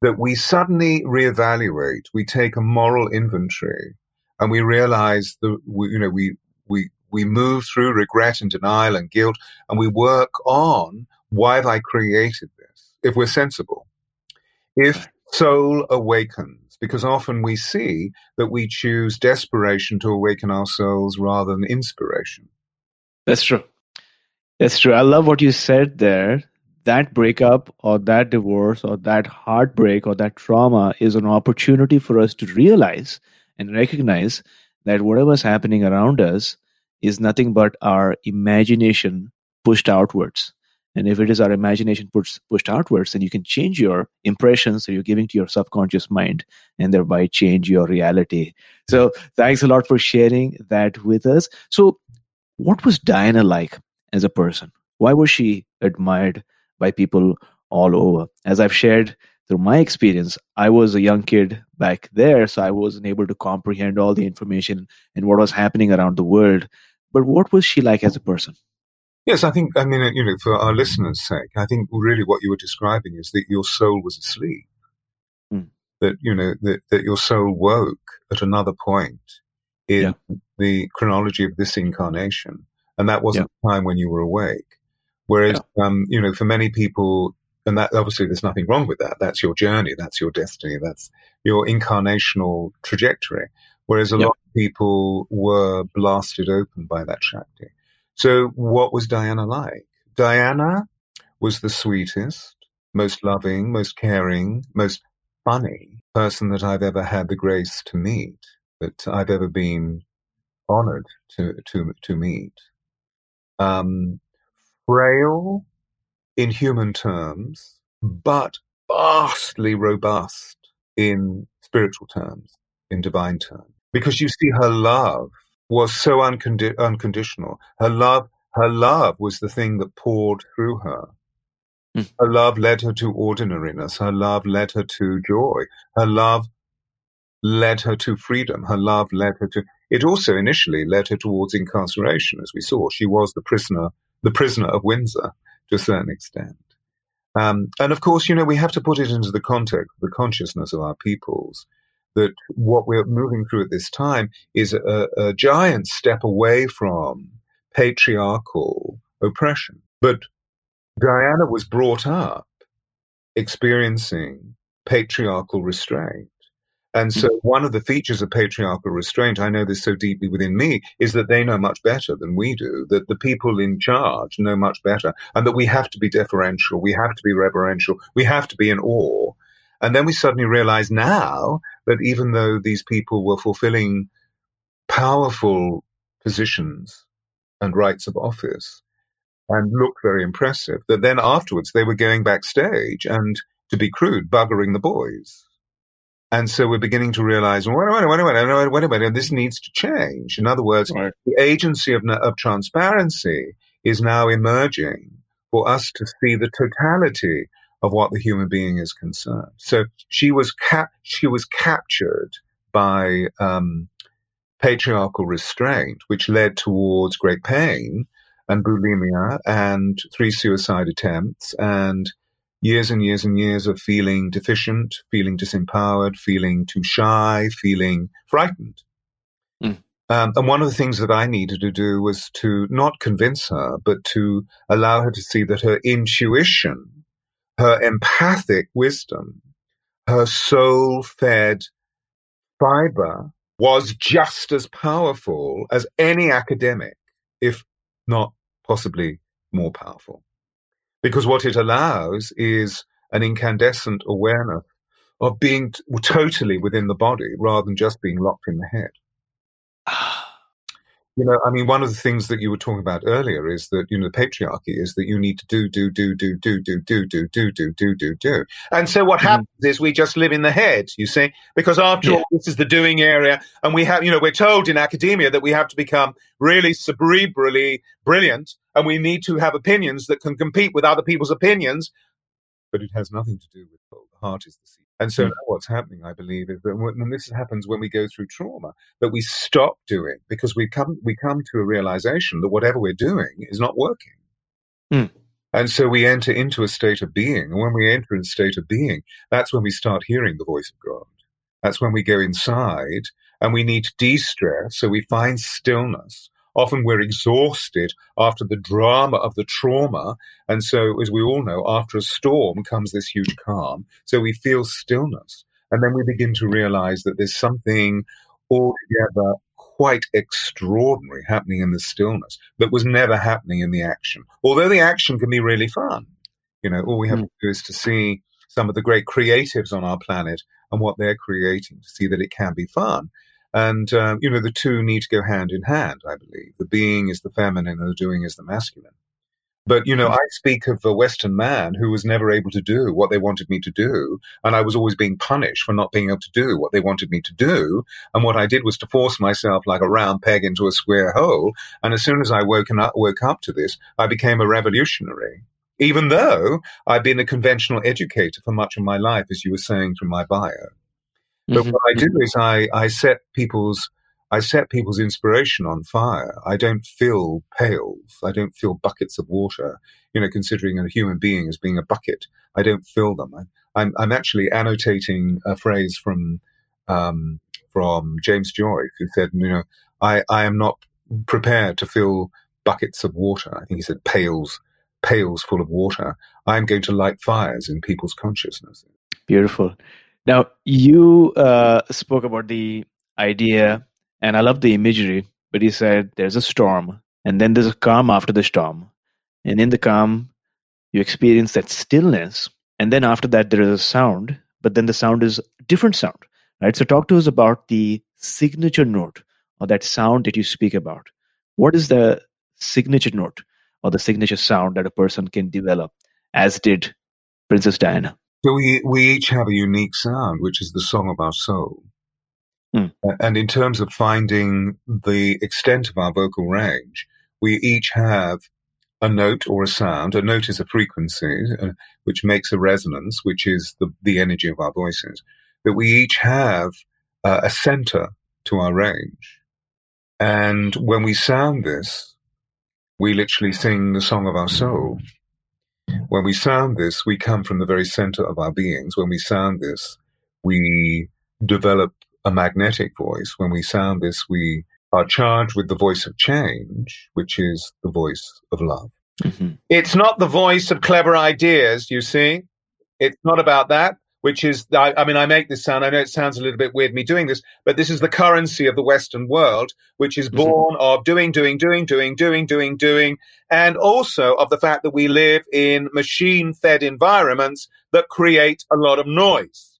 that we suddenly reevaluate, we take a moral inventory, and we realize that we, you know we we we move through regret and denial and guilt, and we work on why have I created this? If we're sensible, if soul awakens, because often we see that we choose desperation to awaken our souls rather than inspiration. That's true. That's true. I love what you said there. That breakup or that divorce or that heartbreak or that trauma is an opportunity for us to realize and recognize that whatever's happening around us is nothing but our imagination pushed outwards. And if it is our imagination pushed, pushed outwards, then you can change your impressions that you're giving to your subconscious mind and thereby change your reality. So thanks a lot for sharing that with us. So, what was Diana like as a person? Why was she admired by people all over? As I've shared through my experience, I was a young kid back there, so I wasn't able to comprehend all the information and what was happening around the world. But what was she like as a person? Yes, I think, I mean, you know, for our listeners' sake, I think really what you were describing is that your soul was asleep. Mm. That, you know, that, that your soul woke at another point in yeah. the chronology of this incarnation and that wasn't yeah. the time when you were awake. Whereas, yeah. um, you know, for many people, and that obviously there's nothing wrong with that. That's your journey. That's your destiny. That's your incarnational trajectory. Whereas a yeah. lot of people were blasted open by that Shakti. So what was Diana like? Diana was the sweetest, most loving, most caring, most funny person that I've ever had the grace to meet, that I've ever been honored to, to, to meet um, frail in human terms, but vastly robust in spiritual terms, in divine terms. Because you see, her love was so uncondi- unconditional. Her love, her love was the thing that poured through her. Mm. Her love led her to ordinariness. Her love led her to joy. Her love led her to freedom. Her love led her to. It also initially led her towards incarceration, as we saw. She was the prisoner, the prisoner of Windsor to a certain extent. Um, and of course, you know, we have to put it into the context, the consciousness of our peoples, that what we're moving through at this time is a, a giant step away from patriarchal oppression. But Diana was brought up experiencing patriarchal restraint. And so, mm. one of the features of patriarchal restraint, I know this so deeply within me, is that they know much better than we do, that the people in charge know much better, and that we have to be deferential, we have to be reverential, we have to be in awe. And then we suddenly realize now that even though these people were fulfilling powerful positions and rights of office and looked very impressive, that then afterwards they were going backstage and, to be crude, buggering the boys and so we're beginning to realize, wait minute, wait a minute, wait a minute, this needs to change. In other words, right. the agency of, of transparency is now emerging for us to see the totality of what the human being is concerned. So she was cap- she was captured by um, patriarchal restraint, which led towards great pain and bulimia and three suicide attempts and years and years and years of feeling deficient, feeling disempowered, feeling too shy, feeling frightened. Mm. Um, and one of the things that I needed to do was to not convince her, but to allow her to see that her intuition, her empathic wisdom, her soul fed fiber was just as powerful as any academic, if not possibly more powerful because what it allows is an incandescent awareness of being t- totally within the body rather than just being locked in the head. you know, I mean, one of the things that you were talking about earlier is that, you know, the patriarchy is that you need to do, do, do, do, do, do, do, do, do, do, do, do, do. And so what happens is we just live in the head, you see, because after all, this is the doing area. And we have, you know, we're told in academia that we have to become really cerebrally brilliant and we need to have opinions that can compete with other people's opinions. But it has nothing to do with the heart is the seat. And so mm. what's happening, I believe, is that when this happens when we go through trauma, that we stop doing because we come we come to a realization that whatever we're doing is not working. Mm. And so we enter into a state of being. And when we enter in a state of being, that's when we start hearing the voice of God. That's when we go inside and we need to de-stress. So we find stillness. Often we're exhausted after the drama of the trauma. And so, as we all know, after a storm comes this huge calm. So we feel stillness. And then we begin to realize that there's something altogether quite extraordinary happening in the stillness that was never happening in the action. Although the action can be really fun. You know, all we have mm. to do is to see some of the great creatives on our planet and what they're creating to see that it can be fun. And, um, you know, the two need to go hand in hand, I believe. The being is the feminine and the doing is the masculine. But, you know, I speak of a Western man who was never able to do what they wanted me to do. And I was always being punished for not being able to do what they wanted me to do. And what I did was to force myself like a round peg into a square hole. And as soon as I woke up, woke up to this, I became a revolutionary. Even though I've been a conventional educator for much of my life, as you were saying from my bio. But mm-hmm. what I do is I, I set people's I set people's inspiration on fire. I don't fill pails. I don't fill buckets of water. You know, considering a human being as being a bucket, I don't fill them. I, am I'm, I'm actually annotating a phrase from um, from James Joyce, who said, you know, I, I am not prepared to fill buckets of water. I think he said pails, pails full of water. I'm going to light fires in people's consciousness. Beautiful. Now, you uh, spoke about the idea and I love the imagery, but he said there's a storm, and then there's a calm after the storm. And in the calm, you experience that stillness. And then after that, there is a sound, but then the sound is a different sound, right? So talk to us about the signature note or that sound that you speak about. What is the signature note or the signature sound that a person can develop, as did Princess Diana? So we, we each have a unique sound, which is the song of our soul. Mm. And in terms of finding the extent of our vocal range, we each have a note or a sound. A note is a frequency uh, which makes a resonance, which is the, the energy of our voices. That we each have uh, a center to our range. And when we sound this, we literally sing the song of our soul. When we sound this, we come from the very center of our beings. When we sound this, we develop a magnetic voice. When we sound this, we are charged with the voice of change, which is the voice of love. Mm-hmm. It's not the voice of clever ideas, you see. It's not about that, which is, I, I, mean, I make this sound, I know it sounds a little bit weird me doing this, but this is the currency of the Western world, which is mm-hmm. born mm-hmm. of doing, doing, doing, doing, doing, doing, doing, and also of the fact that we live in machine fed environments that create a lot of noise.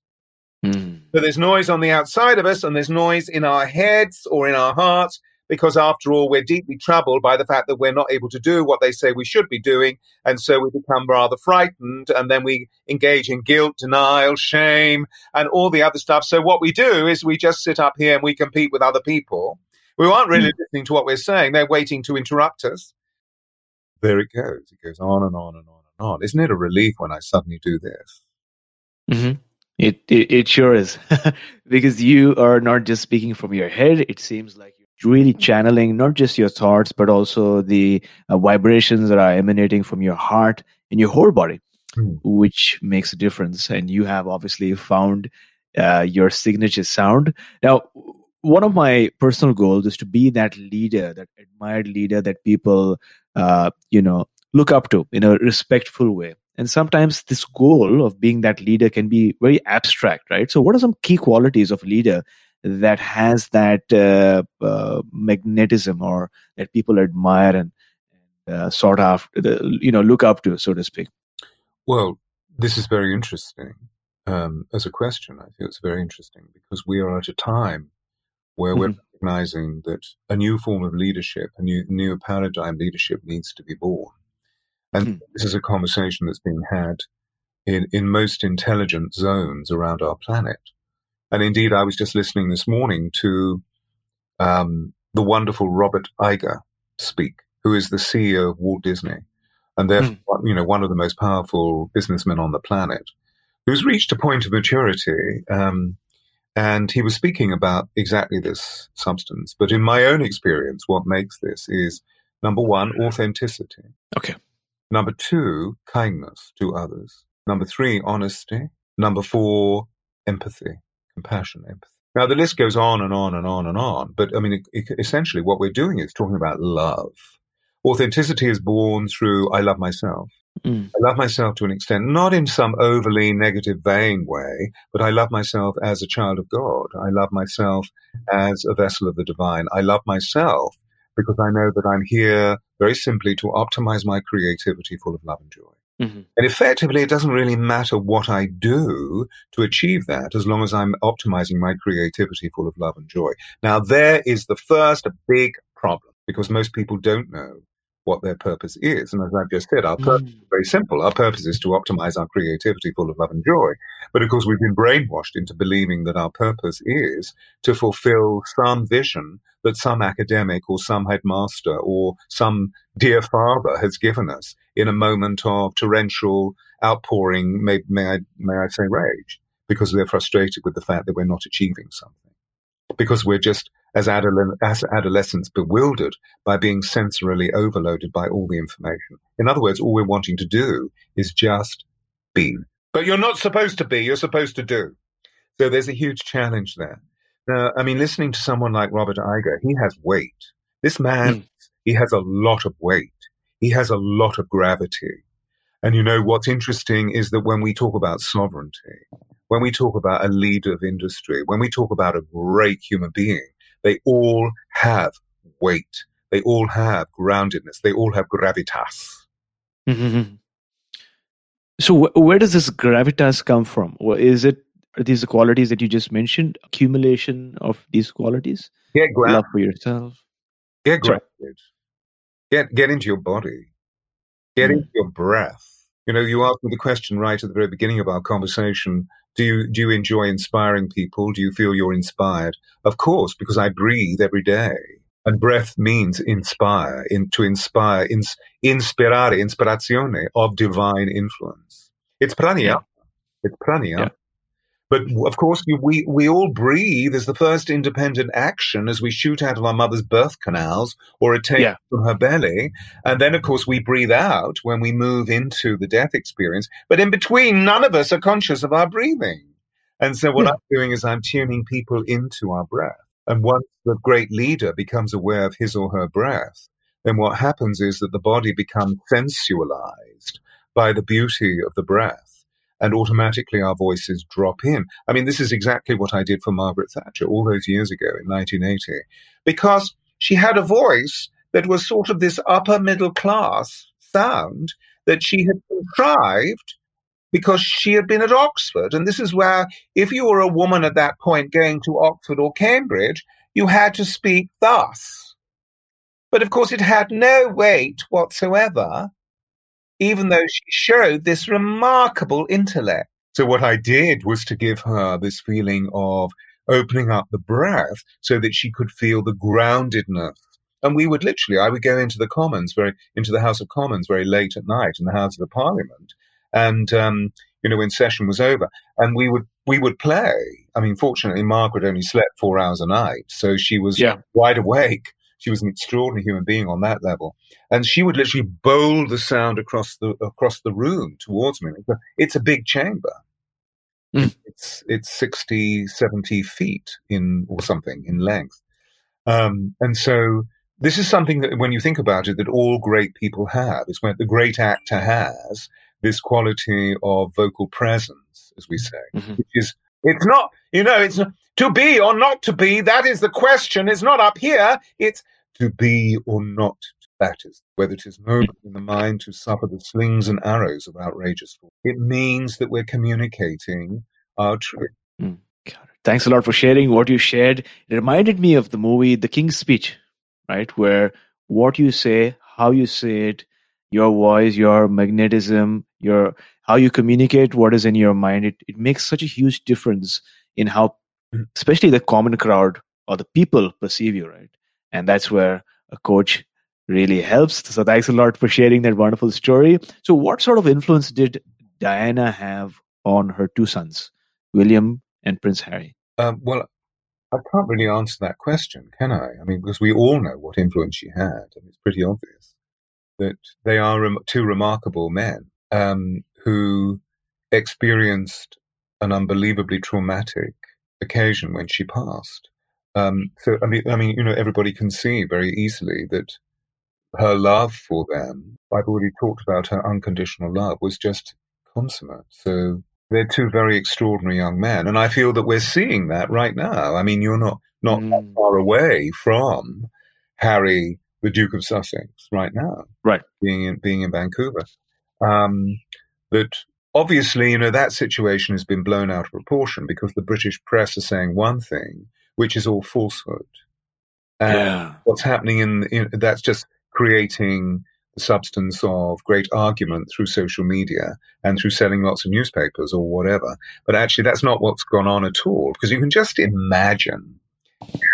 Mm. So there's noise on the outside of us and there's noise in our heads or in our hearts because after all, we're deeply troubled by the fact that we're not able to do what they say we should be doing. And so we become rather frightened and then we engage in guilt, denial, shame, and all the other stuff. So what we do is we just sit up here and we compete with other people who aren't really mm. listening to what we're saying. They're waiting to interrupt us. There it goes. It goes on and on and on and on. Isn't it a relief when I suddenly do this? Mm-hmm. It, it, it sure is because you are not just speaking from your head. It seems like really channeling not just your thoughts, but also the uh, vibrations that are emanating from your heart and your whole body, mm. which makes a difference. And you have obviously found uh, your signature sound. Now, one of my personal goals is to be that leader, that admired leader that people, uh, you know, look up to in a respectful way and sometimes this goal of being that leader can be very abstract right so what are some key qualities of a leader that has that uh, uh, magnetism or that people admire and, uh, sort of you know look up to so to speak well this is very interesting um, as a question i feel it's very interesting because we are at a time where mm-hmm. we're recognizing that a new form of leadership a new, new paradigm leadership needs to be born and hmm. this is a conversation that's being had in, in most intelligent zones around our planet. And indeed, I was just listening this morning to um, the wonderful Robert Iger speak, who is the CEO of Walt Disney, and therefore, hmm. you know, one of the most powerful businessmen on the planet, who's reached a point of maturity. Um, and he was speaking about exactly this substance. But in my own experience, what makes this is number one, authenticity. Okay Number two, kindness to others. Number three, honesty. Number four, empathy, compassion, empathy. Now, the list goes on and on and on and on. But I mean, it, it, essentially, what we're doing is talking about love. Authenticity is born through I love myself. Mm. I love myself to an extent, not in some overly negative, vain way, but I love myself as a child of God. I love myself as a vessel of the divine. I love myself because I know that I'm here very simply to optimize my creativity full of love and joy. Mm-hmm. And effectively, it doesn't really matter what I do to achieve that as long as I'm optimizing my creativity full of love and joy. Now, there is the first big problem because most people don't know what their purpose is. And as I've just said, our purpose mm. is very simple. Our purpose is to optimize our creativity full of love and joy. But of course, we've been brainwashed into believing that our purpose is to fulfill some vision that some academic or some headmaster or some dear father has given us in a moment of torrential outpouring, may, may, I, may I say rage, because they're frustrated with the fact that we're not achieving something. Because we're just as, adole- as adolescents bewildered by being sensorily overloaded by all the information. In other words, all we're wanting to do is just be. But you're not supposed to be, you're supposed to do. So there's a huge challenge there. Now, I mean, listening to someone like Robert Iger, he has weight. This man, mm. he has a lot of weight. He has a lot of gravity. And you know, what's interesting is that when we talk about sovereignty, when we talk about a leader of industry, when we talk about a great human being, they all have weight. They all have groundedness. They all have gravitas. Mm-hmm. So, wh- where does this gravitas come from? Is it these qualities that you just mentioned? Accumulation of these qualities? Get grounded. Love for yourself. Get grounded. Get get into your body. Get mm. into your breath. You know, you asked me the question right at the very beginning of our conversation do you, do you enjoy inspiring people? Do you feel you're inspired? Of course, because I breathe every day. And breath means inspire, in, to inspire, ins, inspirare, inspirazione of divine influence. It's prana. Yeah. It's prana. Yeah. But of course, we, we all breathe as the first independent action as we shoot out of our mother's birth canals or attain yeah. from her belly. And then, of course, we breathe out when we move into the death experience. But in between, none of us are conscious of our breathing. And so what yeah. I'm doing is I'm tuning people into our breath. And once the great leader becomes aware of his or her breath, then what happens is that the body becomes sensualized by the beauty of the breath and automatically our voices drop in. I mean, this is exactly what I did for Margaret Thatcher all those years ago in 1980, because she had a voice that was sort of this upper middle class sound that she had contrived because she had been at Oxford. And this is where, if you were a woman at that point going to Oxford or Cambridge, you had to speak thus. But of course, it had no weight whatsoever even though she showed this remarkable intellect. So what I did was to give her this feeling of opening up the breath so that she could feel the groundedness. And we would literally, I would go into the Commons, very into the House of Commons very late at night in the House of the Parliament, and um, you know when session was over, and we would we would play. I mean, fortunately, Margaret only slept four hours a night, so she was yeah. wide awake she was an extraordinary human being on that level. And she would literally bowl the sound across the across the room towards me. It's a big chamber. Mm. It's it's 60, 70 feet in or something in length. Um, and so this is something that when you think about it, that all great people have. It's when the great actor has this quality of vocal presence, as we say, mm-hmm. which is it's not, you know, it's to be or not to be. That is the question. It's not up here. It's to be or not. That is whether it is noble in the mind to suffer the slings and arrows of outrageous force. It means that we're communicating our truth. Mm, Thanks a lot for sharing what you shared. It reminded me of the movie The King's Speech, right? Where what you say, how you say it, your voice, your magnetism, your how you communicate what is in your mind, it, it makes such a huge difference in how mm. especially the common crowd or the people perceive you, right? And that's where a coach really helps. So thanks a lot for sharing that wonderful story. So what sort of influence did Diana have on her two sons, William and Prince Harry? Um, well, I can't really answer that question, can I? I mean, because we all know what influence she had. I mean, it's pretty obvious. that they are rem- two remarkable men um, who experienced an unbelievably traumatic occasion when she passed. Um, so I mean, I mean, you know, everybody can see very easily that her love for them, I've already talked about her unconditional love, was just consummate. So they're two very extraordinary young men, and I feel that we're seeing that right now. I mean, you're not not mm. far away from Harry, the Duke of Sussex, right now, right? Being in being in Vancouver, um, that obviously, you know, that situation has been blown out of proportion because the British press are saying one thing, which is all falsehood. And yeah. what's happening in, in that's just creating the substance of great argument through social media and through selling lots of newspapers or whatever. But actually, that's not what's gone on at all because you can just imagine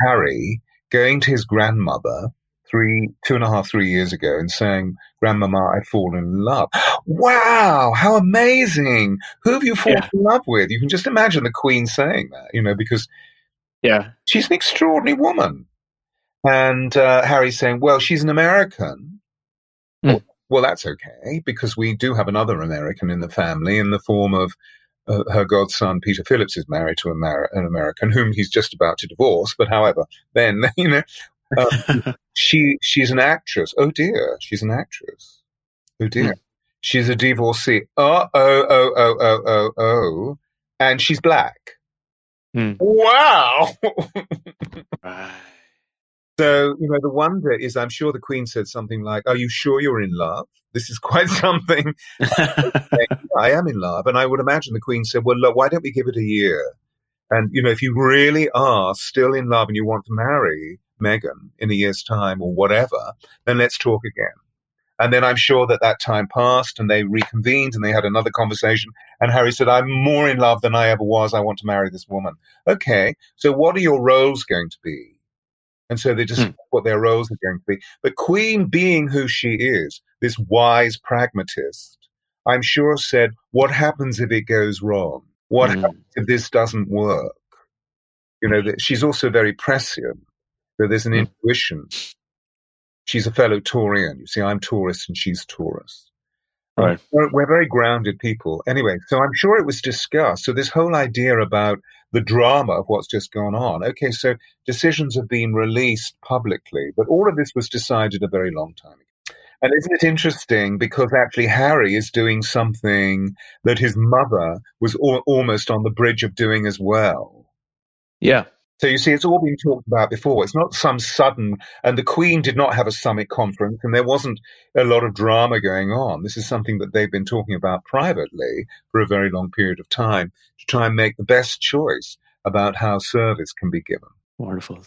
Harry going to his grandmother three, two and a half, three years ago and saying, Grandmama, I've fallen in love. Wow, how amazing. Who have you fallen yeah. in love with? You can just imagine the Queen saying that, you know, because yeah, she's an extraordinary woman. And uh, Harry's saying, well, she's an American. Mm. Well, that's okay, because we do have another American in the family in the form of uh, her godson Peter Phillips is married to Amer- an American whom he's just about to divorce. But however, then you know, um, she she's an actress. Oh dear, she's an actress. Oh dear, mm. she's a divorcee. Oh oh oh oh oh oh oh, and she's black. Mm. Wow. So, you know, the wonder is I'm sure the Queen said something like, Are you sure you're in love? This is quite something. I am in love. And I would imagine the Queen said, Well, look, why don't we give it a year? And, you know, if you really are still in love and you want to marry Meghan in a year's time or whatever, then let's talk again. And then I'm sure that that time passed and they reconvened and they had another conversation. And Harry said, I'm more in love than I ever was. I want to marry this woman. Okay. So what are your roles going to be? And so they just mm. what their roles are going to be. But Queen, being who she is, this wise pragmatist, I'm sure said, What happens if it goes wrong? What mm. happens if this doesn't work? You know, that she's also very prescient. So there's an mm. intuition. She's a fellow Taurian. You see, I'm Taurus and she's Taurus. Right. We're, we're very grounded people. Anyway, so I'm sure it was discussed. So this whole idea about the drama of what's just gone on. Okay, so decisions have been released publicly, but all of this was decided a very long time ago. And isn't it interesting because actually Harry is doing something that his mother was al- almost on the bridge of doing as well? Yeah. So you see, it's all been talked about before. It's not some sudden, and the Queen did not have a summit conference, and there wasn't a lot of drama going on. This is something that they've been talking about privately for a very long period of time to try and make the best choice about how service can be given. Wonderful.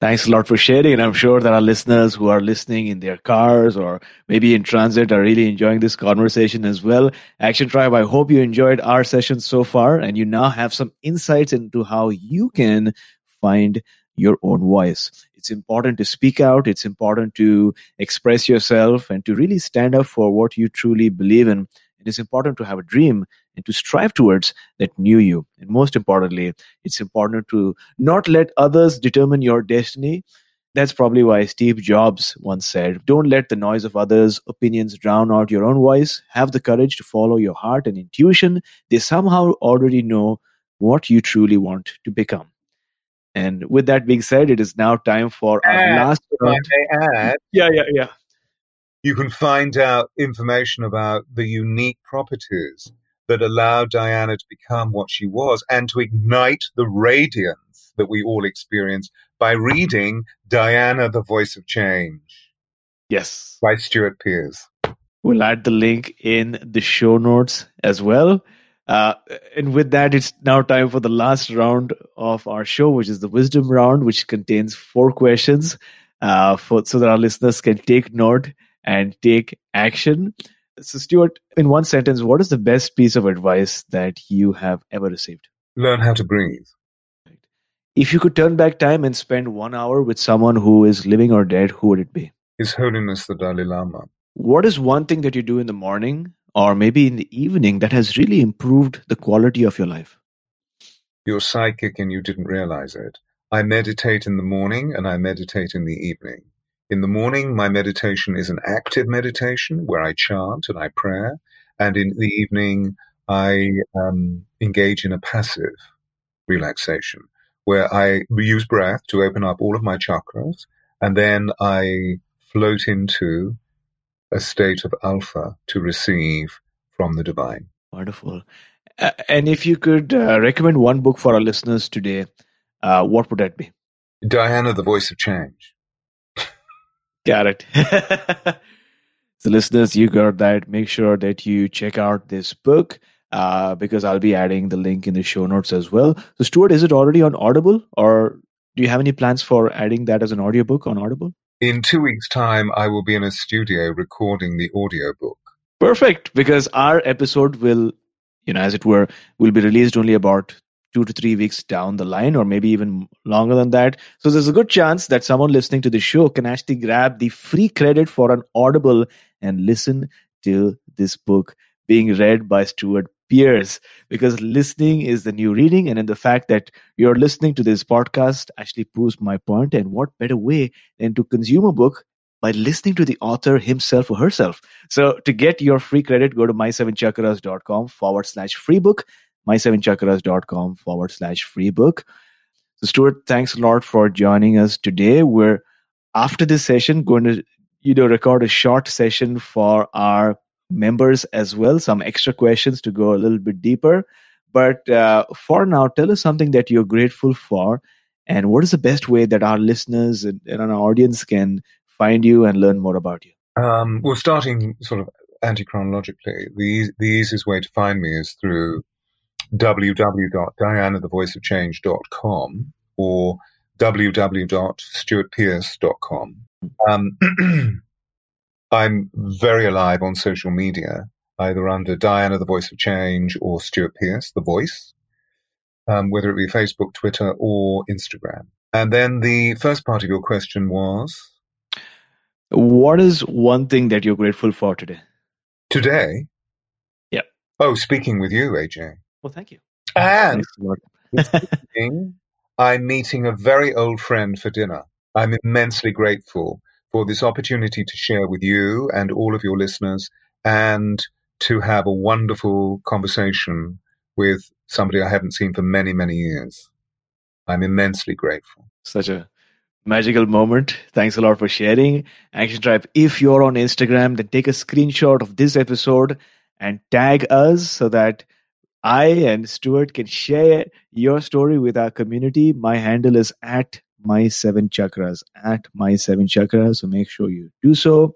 Thanks a lot for sharing. And I'm sure that our listeners who are listening in their cars or maybe in transit are really enjoying this conversation as well. Action Tribe, I hope you enjoyed our session so far and you now have some insights into how you can find your own voice. It's important to speak out. It's important to express yourself and to really stand up for what you truly believe in. It is important to have a dream and to strive towards that new you. And most importantly, it's important to not let others determine your destiny. That's probably why Steve Jobs once said, Don't let the noise of others' opinions drown out your own voice. Have the courage to follow your heart and intuition. They somehow already know what you truly want to become. And with that being said, it is now time for our and last round. Add, yeah, yeah, yeah. You can find out information about the unique properties that allowed Diana to become what she was and to ignite the radiance that we all experience by reading Diana, the Voice of Change. Yes. By Stewart Pearce. We'll add the link in the show notes as well. Uh, and with that, it's now time for the last round of our show, which is the wisdom round, which contains four questions uh, for, so that our listeners can take note and take action. So, Stewart, in one sentence, what is the best piece of advice that you have ever received? Learn how to breathe. If you could turn back time and spend one hour with someone who is living or dead, who would it be? His Holiness the Dalai Lama. What is one thing that you do in the morning or maybe in the evening that has really improved the quality of your life? You're psychic and you didn't realize it. I meditate in the morning and I meditate in the evening. In the morning, my meditation is an active meditation where I chant and I pray. And in the evening, I um, engage in a passive relaxation where I use breath to open up all of my chakras. And then I float into a state of alpha to receive from the divine. Wonderful. Uh, and if you could uh, recommend one book for our listeners today, uh, what would that be? Diana, the Voice of Change. Got it. so, listeners, you got that. Make sure that you check out this book uh, because I'll be adding the link in the show notes as well. So, Stewart, is it already on Audible or do you have any plans for adding that as an audiobook on Audible? In two weeks' time, I will be in a studio recording the audiobook. Perfect, because our episode will, you know, as it were, will be released only about two to three weeks down the line, or maybe even longer than that. So there's a good chance that someone listening to the show can actually grab the free credit for an Audible and listen to this book being read by Stewart Pearce because listening is the new reading. And in the fact that you're listening to this podcast actually proves my point. And what better way than to consume a book by listening to the author himself or herself? So to get your free credit, go to my7chakras.com forward slash free book my7chakras.com forward slash free book. So, Stewart, thanks a lot for joining us today. We're after this session going to you know record a short session for our members as well, some extra questions to go a little bit deeper. But uh, for now, tell us something that you're grateful for, and what is the best way that our listeners and, and our audience can find you and learn more about you? Um, well, starting sort of anti-chronologically, the the easiest way to find me is through www.dianathevoiceofchange.com or www.stewartpearce.com. Um, I'm very alive on social media, either under Diana, the Voice of Change, or Stewart Pearce, the Voice, um, whether it be Facebook, Twitter, or Instagram. And then the first part of your question was What is one thing that you're grateful for today? Today? Yeah. Oh, speaking with you, AJ. Well, thank you. And I'm meeting a very old friend for dinner. I'm immensely grateful for this opportunity to share with you and all of your listeners and to have a wonderful conversation with somebody I haven't seen for many, many years. I'm immensely grateful. Such a magical moment. Thanks a lot for sharing. Action Tribe, if you're on Instagram, then take a screenshot of this episode and tag us so that I and Stewart can share your story with our community. My handle is at my seven chakras, at my seven chakras. So make sure you do so.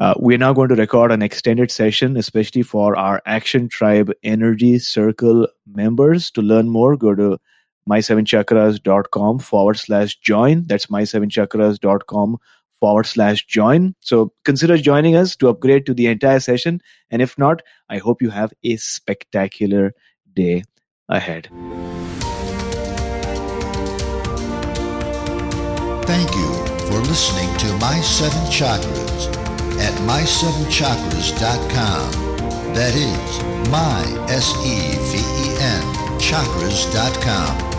Uh, we're now going to record an extended session, especially for our Action Tribe Energy Circle members. To learn more, go to my7chakras.com forward slash join. That's my7chakras.com forward slash join. So consider joining us to upgrade to the entire session. And if not, I hope you have a spectacular day ahead. Thank you for listening to My Seven Chakras at my7chakras.com. That is my S E V E N chakras.com.